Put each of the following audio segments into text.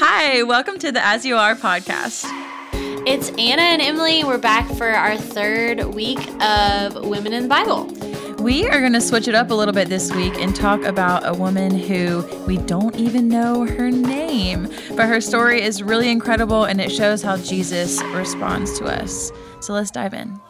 Hi, welcome to the As You Are podcast. It's Anna and Emily. We're back for our third week of Women in the Bible. We are going to switch it up a little bit this week and talk about a woman who we don't even know her name, but her story is really incredible and it shows how Jesus responds to us. So let's dive in.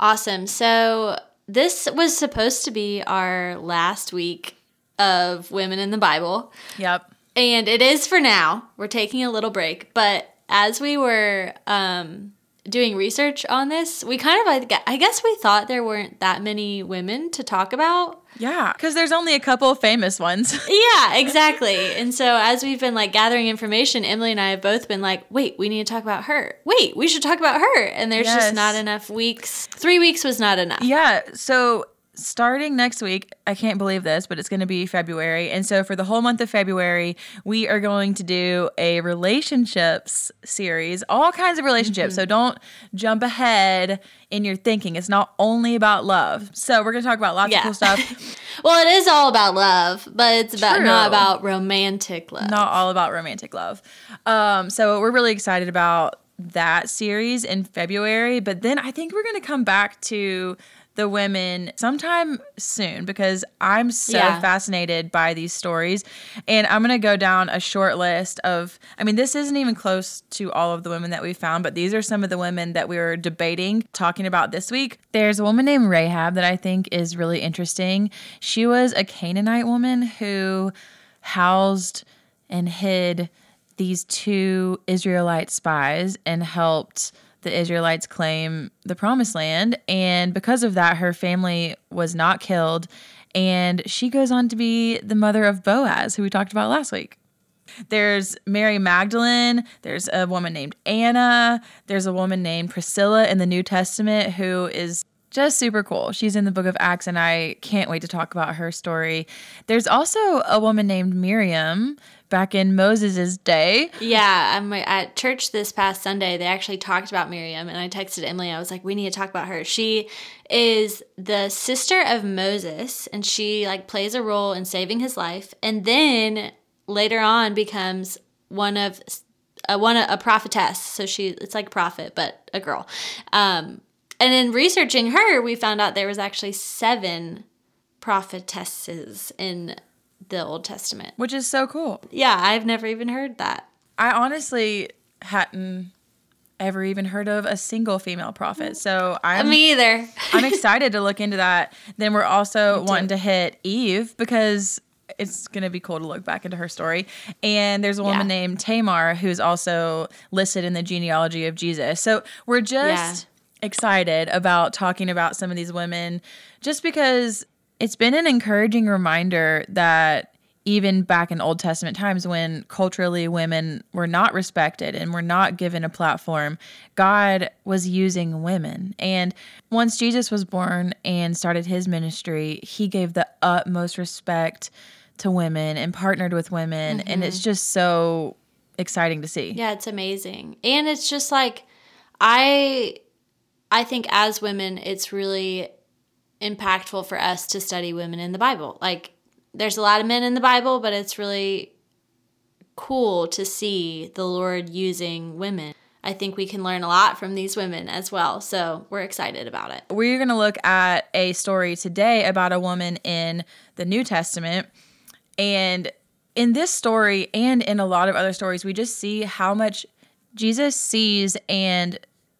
Awesome. So, this was supposed to be our last week of Women in the Bible. Yep. And it is for now. We're taking a little break. But as we were um, doing research on this, we kind of, I guess we thought there weren't that many women to talk about. Yeah, because there's only a couple of famous ones. yeah, exactly. And so as we've been like gathering information, Emily and I have both been like, wait, we need to talk about her. Wait, we should talk about her. And there's yes. just not enough weeks. Three weeks was not enough. Yeah. So starting next week, I can't believe this, but it's going to be February. And so for the whole month of February, we are going to do a relationships series, all kinds of relationships. Mm-hmm. So don't jump ahead in your thinking. It's not only about love. So we're going to talk about lots yeah. of cool stuff. well, it is all about love, but it's about True. not about romantic love. Not all about romantic love. Um, so we're really excited about that series in February, but then I think we're going to come back to the women sometime soon because I'm so yeah. fascinated by these stories. And I'm going to go down a short list of, I mean, this isn't even close to all of the women that we found, but these are some of the women that we were debating talking about this week. There's a woman named Rahab that I think is really interesting. She was a Canaanite woman who housed and hid these two Israelite spies and helped the Israelites claim the promised land. And because of that, her family was not killed. And she goes on to be the mother of Boaz, who we talked about last week. There's Mary Magdalene. There's a woman named Anna. There's a woman named Priscilla in the New Testament who is just super cool. She's in the book of Acts, and I can't wait to talk about her story. There's also a woman named Miriam back in Moses' day. Yeah, I'm at church this past Sunday. They actually talked about Miriam, and I texted Emily. I was like, "We need to talk about her." She is the sister of Moses, and she like plays a role in saving his life, and then later on becomes one of a one a prophetess. So she it's like prophet, but a girl. Um, and in researching her, we found out there was actually seven prophetesses in the Old Testament. Which is so cool. Yeah, I've never even heard that. I honestly hadn't ever even heard of a single female prophet. So I'm me either. I'm excited to look into that. Then we're also wanting to hit Eve because it's gonna be cool to look back into her story. And there's a woman yeah. named Tamar who's also listed in the genealogy of Jesus. So we're just. Excited about talking about some of these women just because it's been an encouraging reminder that even back in Old Testament times when culturally women were not respected and were not given a platform, God was using women. And once Jesus was born and started his ministry, he gave the utmost respect to women and partnered with women. Mm-hmm. And it's just so exciting to see. Yeah, it's amazing. And it's just like, I. I think as women, it's really impactful for us to study women in the Bible. Like, there's a lot of men in the Bible, but it's really cool to see the Lord using women. I think we can learn a lot from these women as well. So we're excited about it. We're going to look at a story today about a woman in the New Testament. And in this story and in a lot of other stories, we just see how much Jesus sees and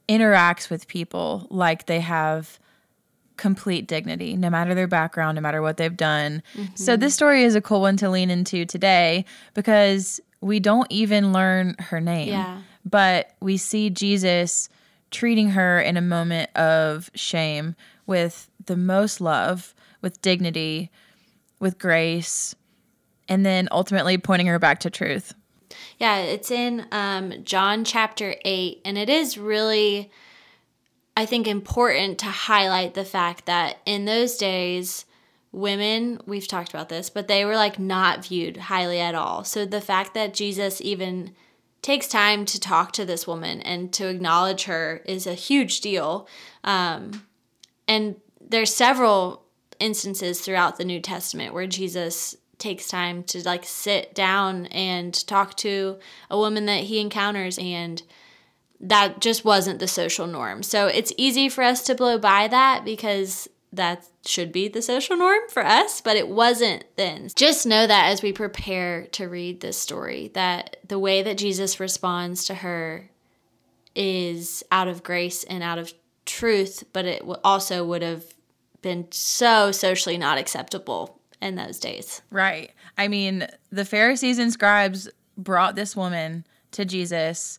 interacts with people like they have complete dignity, no matter their background, no matter what they've done. Mm-hmm. So, this story is a cool one to lean into today because we don't even learn her name. Yeah. But we see Jesus treating her in a moment of shame with the most love, with dignity, with grace, and then ultimately pointing her back to truth. Yeah, it's in um, John chapter 8, and it is really I think, important to highlight the fact that in those days, women, we've talked about this, but they were like not viewed highly at all. So the fact that Jesus even takes time to talk to this woman and to acknowledge her is a huge deal. Um, and there's several instances throughout the New Testament where Jesus takes time to like sit down and talk to a woman that he encounters and that just wasn't the social norm. So it's easy for us to blow by that because that should be the social norm for us, but it wasn't then. Just know that as we prepare to read this story, that the way that Jesus responds to her is out of grace and out of truth, but it also would have been so socially not acceptable in those days. Right. I mean, the Pharisees and scribes brought this woman to Jesus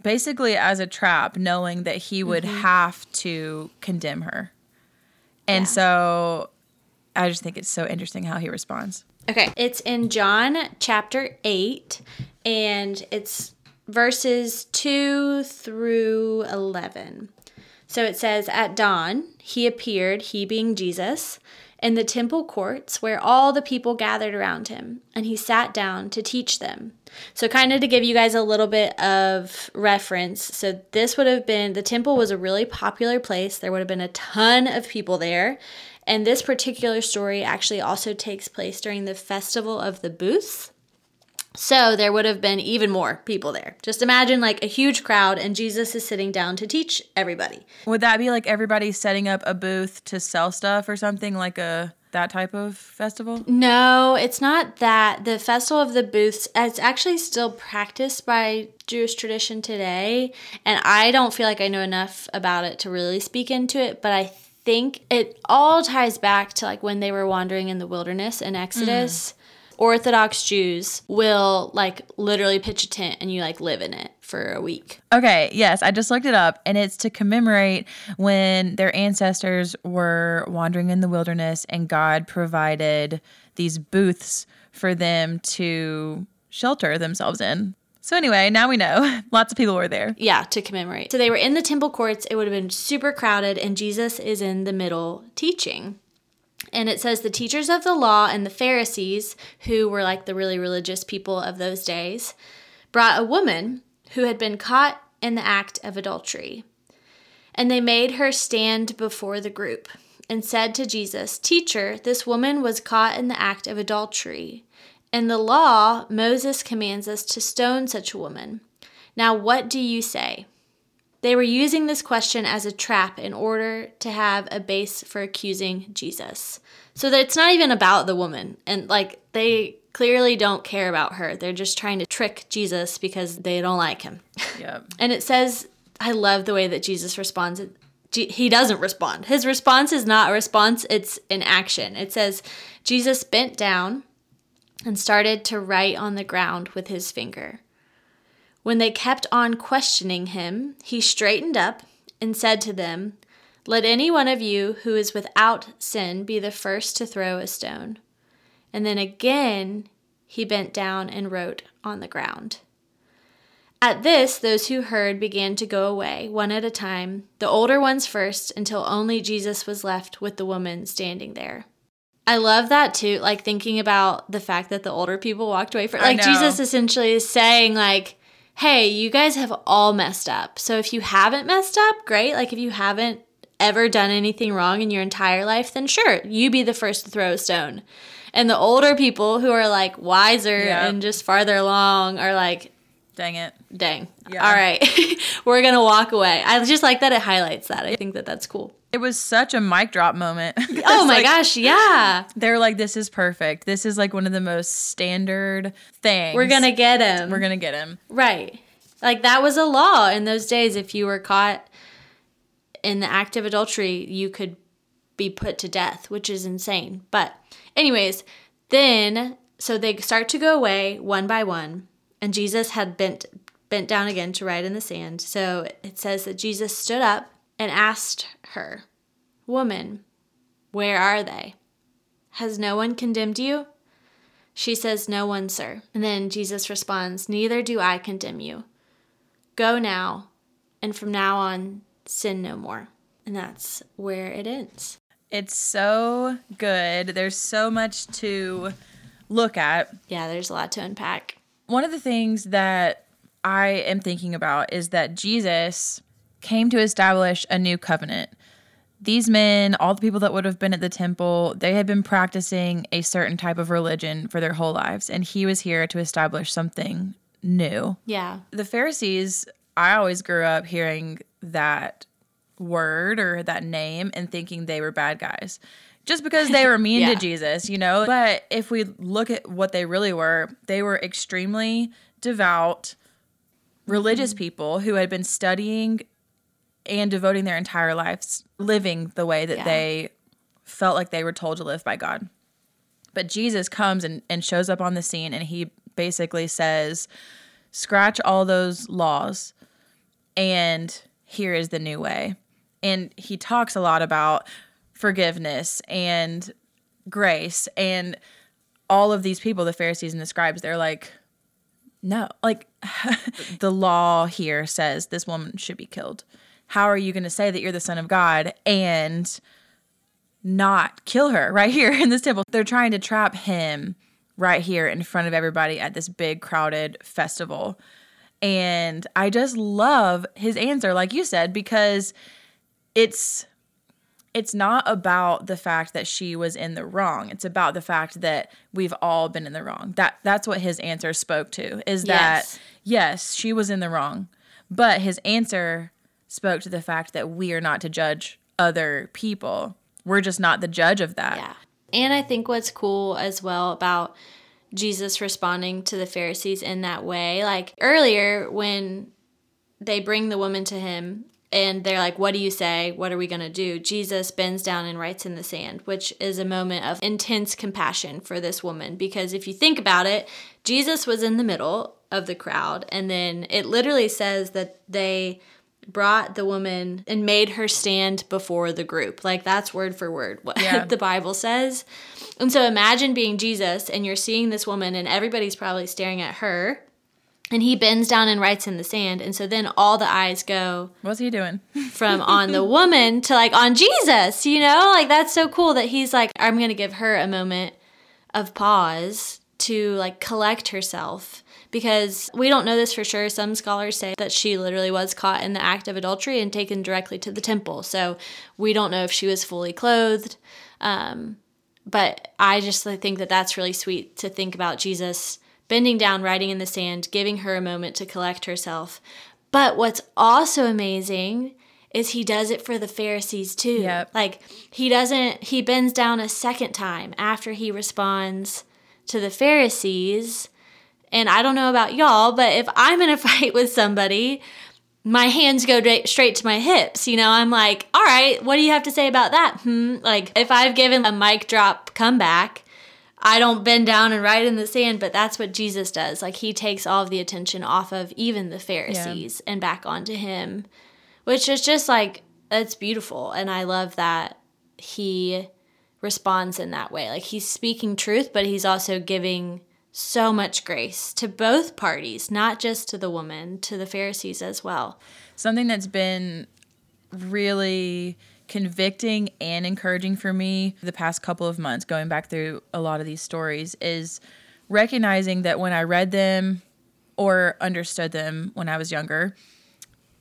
basically as a trap, knowing that he would mm-hmm. have to condemn her. And yeah. so I just think it's so interesting how he responds. Okay. It's in John chapter 8, and it's verses 2 through 11. So it says, At dawn, he appeared, he being Jesus, in the temple courts where all the people gathered around him, and he sat down to teach them. So, kind of to give you guys a little bit of reference, so this would have been the temple was a really popular place. There would have been a ton of people there. And this particular story actually also takes place during the Festival of the Booths. So there would have been even more people there. Just imagine like a huge crowd and Jesus is sitting down to teach everybody. Would that be like everybody setting up a booth to sell stuff or something like a that type of festival? No, it's not that. The Festival of the Booths it's actually still practiced by Jewish tradition today, and I don't feel like I know enough about it to really speak into it, but I think it all ties back to like when they were wandering in the wilderness in Exodus. Mm Orthodox Jews will like literally pitch a tent and you like live in it for a week. Okay, yes, I just looked it up and it's to commemorate when their ancestors were wandering in the wilderness and God provided these booths for them to shelter themselves in. So anyway, now we know. Lots of people were there. Yeah, to commemorate. So they were in the temple courts. It would have been super crowded and Jesus is in the middle teaching and it says the teachers of the law and the Pharisees, who were like the really religious people of those days, brought a woman who had been caught in the act of adultery. And they made her stand before the group and said to Jesus, Teacher, this woman was caught in the act of adultery. In the law, Moses commands us to stone such a woman. Now, what do you say? They were using this question as a trap in order to have a base for accusing Jesus. So that it's not even about the woman. And like they clearly don't care about her. They're just trying to trick Jesus because they don't like him. Yeah. and it says, I love the way that Jesus responds. He doesn't respond. His response is not a response, it's an action. It says, Jesus bent down and started to write on the ground with his finger. When they kept on questioning him, he straightened up and said to them, Let any one of you who is without sin be the first to throw a stone. And then again he bent down and wrote on the ground. At this, those who heard began to go away, one at a time, the older ones first, until only Jesus was left with the woman standing there. I love that too, like thinking about the fact that the older people walked away for like Jesus essentially is saying like hey, you guys have all messed up. So if you haven't messed up, great. Like if you haven't ever done anything wrong in your entire life, then sure, you be the first to throw a stone. And the older people who are like wiser and just farther along are like, dang it. Dang. Yeah. All right. We're going to walk away. I just like that it highlights that. I think that that's cool. It was such a mic drop moment. oh my like, gosh, yeah. They're like, this is perfect. This is like one of the most standard things. We're going to get him. We're going to get him. Right. Like that was a law in those days. If you were caught in the act of adultery, you could be put to death, which is insane. But, anyways, then so they start to go away one by one, and Jesus had bent bent down again to write in the sand. So it says that Jesus stood up and asked her, Woman, where are they? Has no one condemned you? She says, No one, sir. And then Jesus responds, Neither do I condemn you. Go now, and from now on, sin no more. And that's where it ends. It's so good. There's so much to look at. Yeah, there's a lot to unpack. One of the things that I am thinking about is that Jesus came to establish a new covenant. these men, all the people that would have been at the temple, they had been practicing a certain type of religion for their whole lives. And he was here to establish something new. Yeah. The Pharisees, I always grew up hearing that word or that name and thinking they were bad guys just because they were mean Yeah. to Jesus, you know? But if we look at what they really were, they were extremely devout, religious mm-hmm. people who had been studying and devoting their entire lives living the way that Yeah. they felt like they were told to live by God. But Jesus comes and, and shows up on the scene and he basically says, scratch all those laws and here is the new way. And he talks a lot about forgiveness and grace and all of these people, the Pharisees and the scribes, they're like, no, like the law here says this woman should be killed. How are you going to say that you're the son of God and not kill her right here in this temple? They're trying to trap him right here in front of everybody at this big crowded festival. And I just love his answer like you said because it's it's not about the fact that she was in the wrong. It's about the fact that we've all been in the wrong. That that's what his answer spoke to. Is that Yes. yes, she was in the wrong. But his answer spoke to the fact that we are not to judge other people. We're just not the judge of that. Yeah. And I think what's cool as well about Jesus responding to the Pharisees in that way, like earlier when they bring the woman to him and they're like, What do you say? What are we going to do? Jesus bends down and writes in the sand, which is a moment of intense compassion for this woman. Because if you think about it, Jesus was in the middle of the crowd. And then it literally says that they brought the woman and made her stand before the group. Like that's word for word what Yeah. the Bible says. And so imagine being Jesus and you're seeing this woman and everybody's probably staring at her. And he bends down and writes in the sand. And so then all the eyes go What's he doing? from on the woman to like on Jesus, you know? Like that's so cool that he's like, I'm going to give her a moment of pause to like collect herself because we don't know this for sure. Some scholars say that she literally was caught in the act of adultery and taken directly to the temple. So we don't know if she was fully clothed. Um, but I just think that that's really sweet to think about Jesus bending down, writing in the sand, giving her a moment to collect herself. But what's also amazing is he does it for the Pharisees too. Yep. Like he doesn't he bends down a second time after he responds to the Pharisees. And I don't know about y'all, but if I'm in a fight with somebody, my hands go straight to my hips. You know, I'm like, all right, what do you have to say about that? Hmm. Like, if I've given a mic drop comeback, I don't bend down and write in the sand, but that's what Jesus does. Like, he takes all of the attention off of even the Pharisees and back onto him, which is just like, it's beautiful. And I love that he responds in that way. Like, he's speaking truth, but he's also giving so much grace to both parties, not just to the woman, to the Pharisees as well. Something that's been really convicting and encouraging for me the past couple of months, going back through a lot of these stories, is recognizing that when I read them or understood them when I was younger,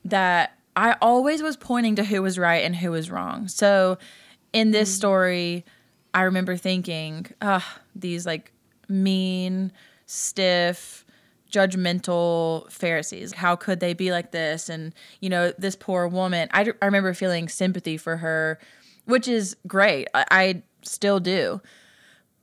that I always was pointing to who was right and who was wrong. So in this story, I remember thinking, ah, these like mean, stiff, judgmental Pharisees. How could they be like this? And, you know, this poor woman, I, I remember feeling sympathy for her, which is great. I, I still do.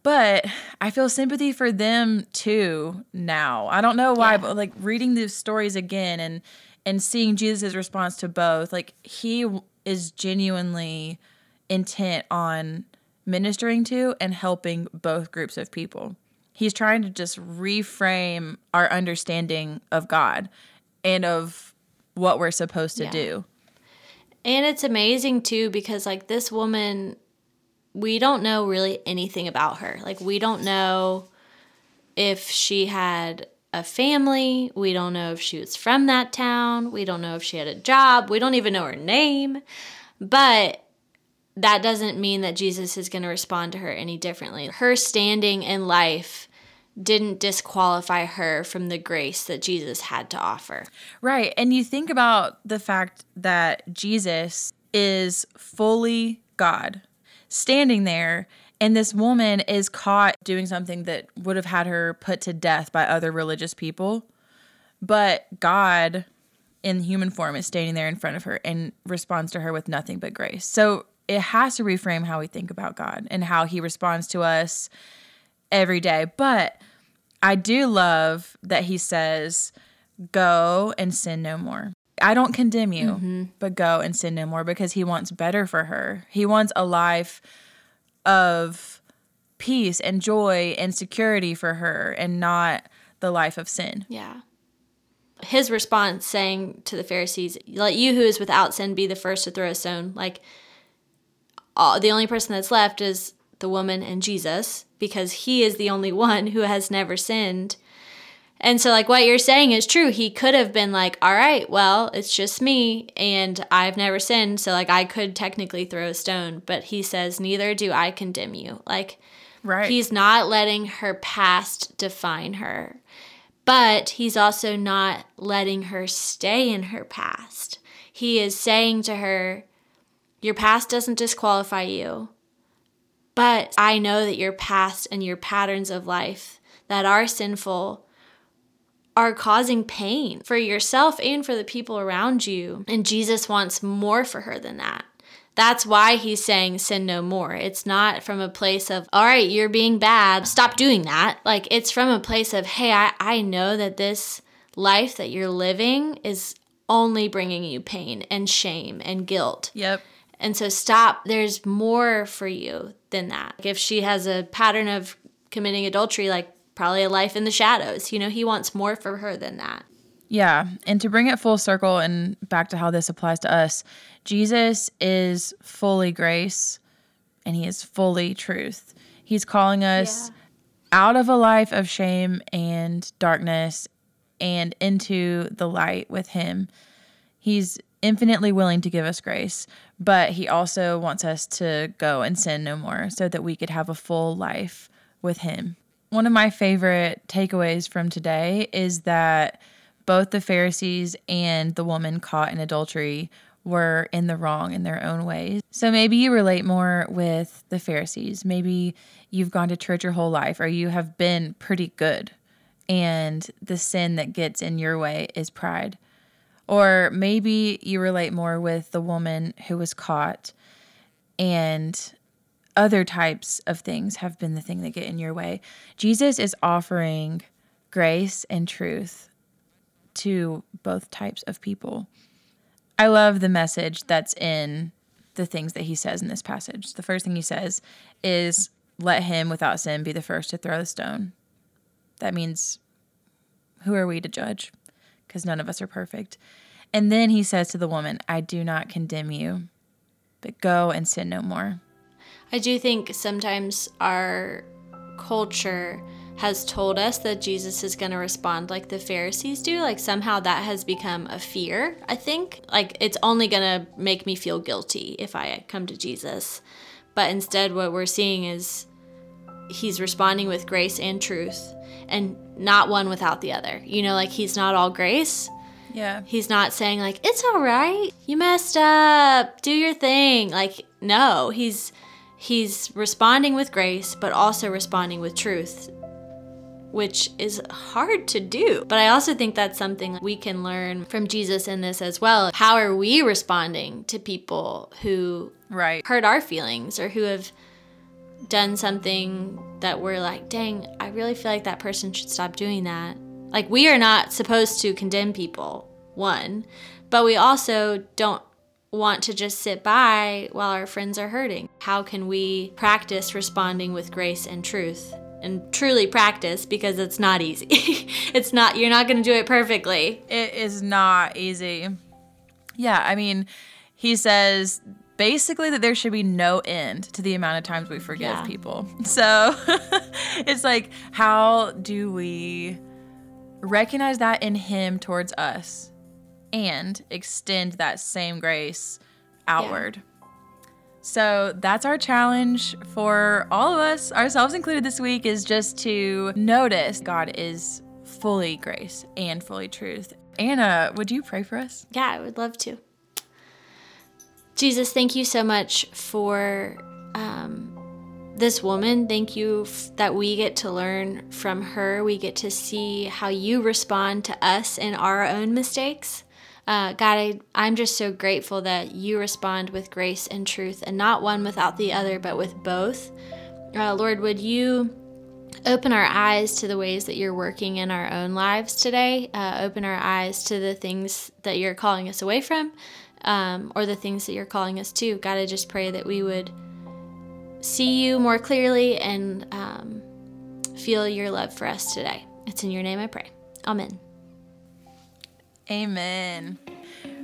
But I feel sympathy for them too now. I don't know why, Yeah. but like reading these stories again and and seeing Jesus' response to both, like he is genuinely intent on ministering to and helping both groups of people. He's trying to just reframe our understanding of God and of what we're supposed to Yeah. do. And it's amazing too because like this woman we don't know really anything about her. Like we don't know if she had a family, we don't know if she was from that town, we don't know if she had a job, we don't even know her name. But that doesn't mean that Jesus is going to respond to her any differently. Her standing in life didn't disqualify her from the grace that Jesus had to offer. Right. And you think about the fact that Jesus is fully God, standing there, and this woman is caught doing something that would have had her put to death by other religious people. But God, in human form, is standing there in front of her and responds to her with nothing but grace. So it has to reframe how we think about God and how he responds to us every day. But I do love that he says, Go and sin no more. I don't condemn you, mm-hmm. but go and sin no more because he wants better for her. He wants a life of peace and joy and security for her and not the life of sin. Yeah. His response saying to the Pharisees, Let you who is without sin be the first to throw a stone. Like, all, the only person that's left is the woman and Jesus because he is the only one who has never sinned. And so, like, what you're saying is true. He could have been like, all right, well, it's just me and I've never sinned. So, like, I could technically throw a stone. But he says, neither do I condemn you. Like, right. he's not letting her past define her. But he's also not letting her stay in her past. He is saying to her, your past doesn't disqualify you. But I know that your past and your patterns of life that are sinful are causing pain for yourself and for the people around you. And Jesus wants more for her than that. That's why he's saying sin no more. It's not from a place of, all right, you're being bad, stop doing that. Like it's from a place of, hey, I, I know that this life that you're living is only bringing you pain and shame and guilt. Yep. And so stop. There's more for you than that. If she has a pattern of committing adultery, like probably a life in the shadows. You know, he wants more for her than that. Yeah. And to bring it full circle and back to how this applies to us, Jesus is fully grace and he is fully truth. He's calling us yeah. out of a life of shame and darkness and into the light with him. He's infinitely willing to give us grace, but he also wants us to go and sin no more so that we could have a full life with him. One of my favorite takeaways from today is that both the Pharisees and the woman caught in adultery were in the wrong in their own ways. So maybe you relate more with the Pharisees. Maybe you've gone to church your whole life or you have been pretty good and the sin that gets in your way is pride. Or maybe you relate more with the woman who was caught and other types of things have been the thing that get in your way. Jesus is offering grace and truth to both types of people. I love the message that's in the things that he says in this passage. The first thing he says is, Let him without sin be the first to throw the stone. That means, who are we to judge? Because none of us are perfect. And then he says to the woman, I do not condemn you, but go and sin no more. I do think sometimes our culture has told us that Jesus is going to respond like the Pharisees do. Like somehow that has become a fear, I think. Like it's only going to make me feel guilty if I come to Jesus. But instead, what we're seeing is he's responding with grace and truth and not one without the other. You know, like he's not all grace. Yeah. He's not saying, like, it's all right. You messed up. Do your thing. Like, no, he's he's responding with grace, but also responding with truth, which is hard to do. But I also think that's something we can learn from Jesus in this as well. How are we responding to people who right. hurt our feelings or who have done something that we're like, dang, I really feel like that person should stop doing that? Like, we are not supposed to condemn people, one, but we also don't want to just sit by while our friends are hurting? How can we practice responding with grace and truth? And truly practice because it's not easy. it's not, you're not going to do it perfectly. It is not easy. Yeah, I mean, he says basically that there should be no end to the amount of times we forgive yeah. people. So it's like, how do we recognize that in him towards us? and extend that same grace outward. Yeah. So that's our challenge for all of us, ourselves included this week, is just to notice God is fully grace and fully truth. Anna, would you pray for us? Yeah, I would love to. Jesus, thank you so much for um, this woman. Thank you f- that we get to learn from her. We get to see how you respond to us in our own mistakes. Uh, God, I, I'm just so grateful that you respond with grace and truth, and not one without the other, but with both. Uh, Lord, would you open our eyes to the ways that you're working in our own lives today? Uh, open our eyes to the things that you're calling us away from, um, or the things that you're calling us to. God, I just pray that we would see you more clearly and um, feel your love for us today. It's in your name I pray. Amen. Amen.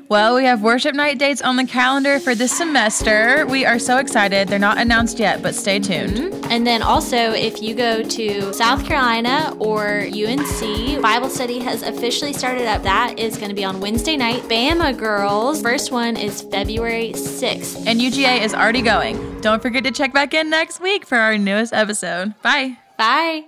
Well, we have worship night dates on the calendar for this semester. We are so excited. They're not announced yet, but stay tuned. Mm-hmm. And then also, if you go to South Carolina or UNC, Bible study has officially started up. That is going to be on Wednesday night. Bama Girls, first one is February 6th. And UGA is already going. Don't forget to check back in next week for our newest episode. Bye. Bye.